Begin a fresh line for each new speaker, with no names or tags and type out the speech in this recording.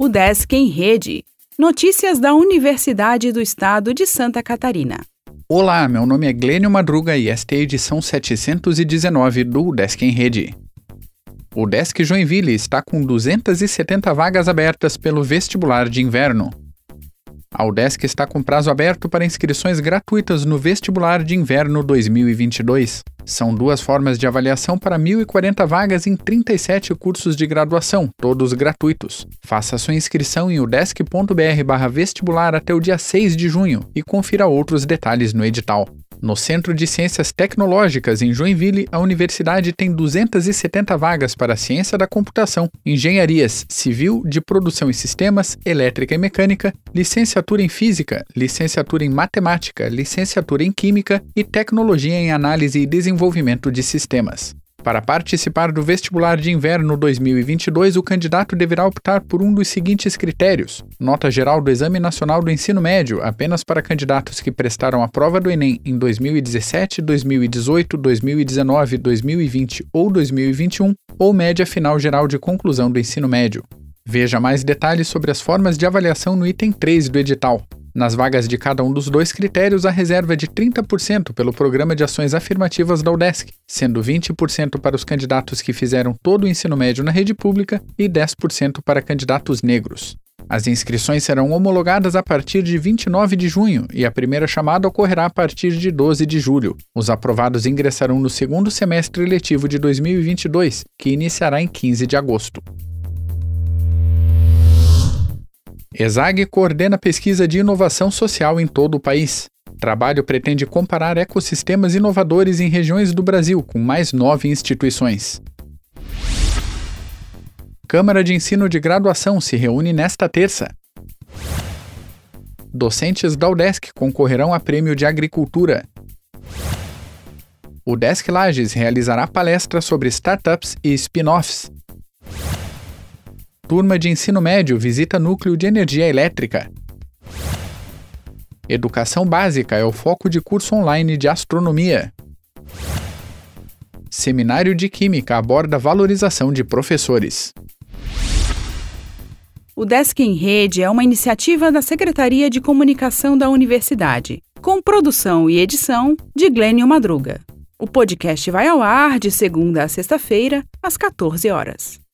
O Desk em Rede. Notícias da Universidade do Estado de Santa Catarina.
Olá, meu nome é Glênio Madruga e esta é a edição 719 do Desk em Rede. O Desk Joinville está com 270 vagas abertas pelo vestibular de inverno. A UDESC está com prazo aberto para inscrições gratuitas no vestibular de inverno 2022. São duas formas de avaliação para 1.040 vagas em 37 cursos de graduação, todos gratuitos. Faça sua inscrição em udesc.br/vestibular até o dia 6 de junho e confira outros detalhes no edital. No Centro de Ciências Tecnológicas, em Joinville, a universidade tem 270 vagas para ciência da computação, engenharias civil, de produção e sistemas, elétrica e mecânica, licenciatura em física, licenciatura em matemática, licenciatura em química e tecnologia em análise e desenvolvimento de sistemas. Para participar do vestibular de inverno 2022, o candidato deverá optar por um dos seguintes critérios: nota geral do Exame Nacional do Ensino Médio apenas para candidatos que prestaram a prova do Enem em 2017, 2018, 2019, 2020 ou 2021, ou média final geral de conclusão do ensino médio. Veja mais detalhes sobre as formas de avaliação no item 3 do edital. Nas vagas de cada um dos dois critérios, a reserva é de 30% pelo Programa de Ações Afirmativas da UDESC, sendo 20% para os candidatos que fizeram todo o ensino médio na rede pública e 10% para candidatos negros. As inscrições serão homologadas a partir de 29 de junho e a primeira chamada ocorrerá a partir de 12 de julho. Os aprovados ingressarão no segundo semestre letivo de 2022, que iniciará em 15 de agosto. ESAG coordena pesquisa de inovação social em todo o país. O trabalho pretende comparar ecossistemas inovadores em regiões do Brasil, com mais nove instituições. Câmara de Ensino de Graduação se reúne nesta terça. Docentes da UDESC concorrerão a prêmio de agricultura. O Desk Lages realizará palestra sobre startups e spin-offs. Turma de ensino médio visita núcleo de energia elétrica. Educação básica é o foco de curso online de astronomia. Seminário de Química aborda valorização de professores.
O Desk em Rede é uma iniciativa da Secretaria de Comunicação da Universidade, com produção e edição de Glênio Madruga. O podcast vai ao ar de segunda a sexta-feira, às 14 horas.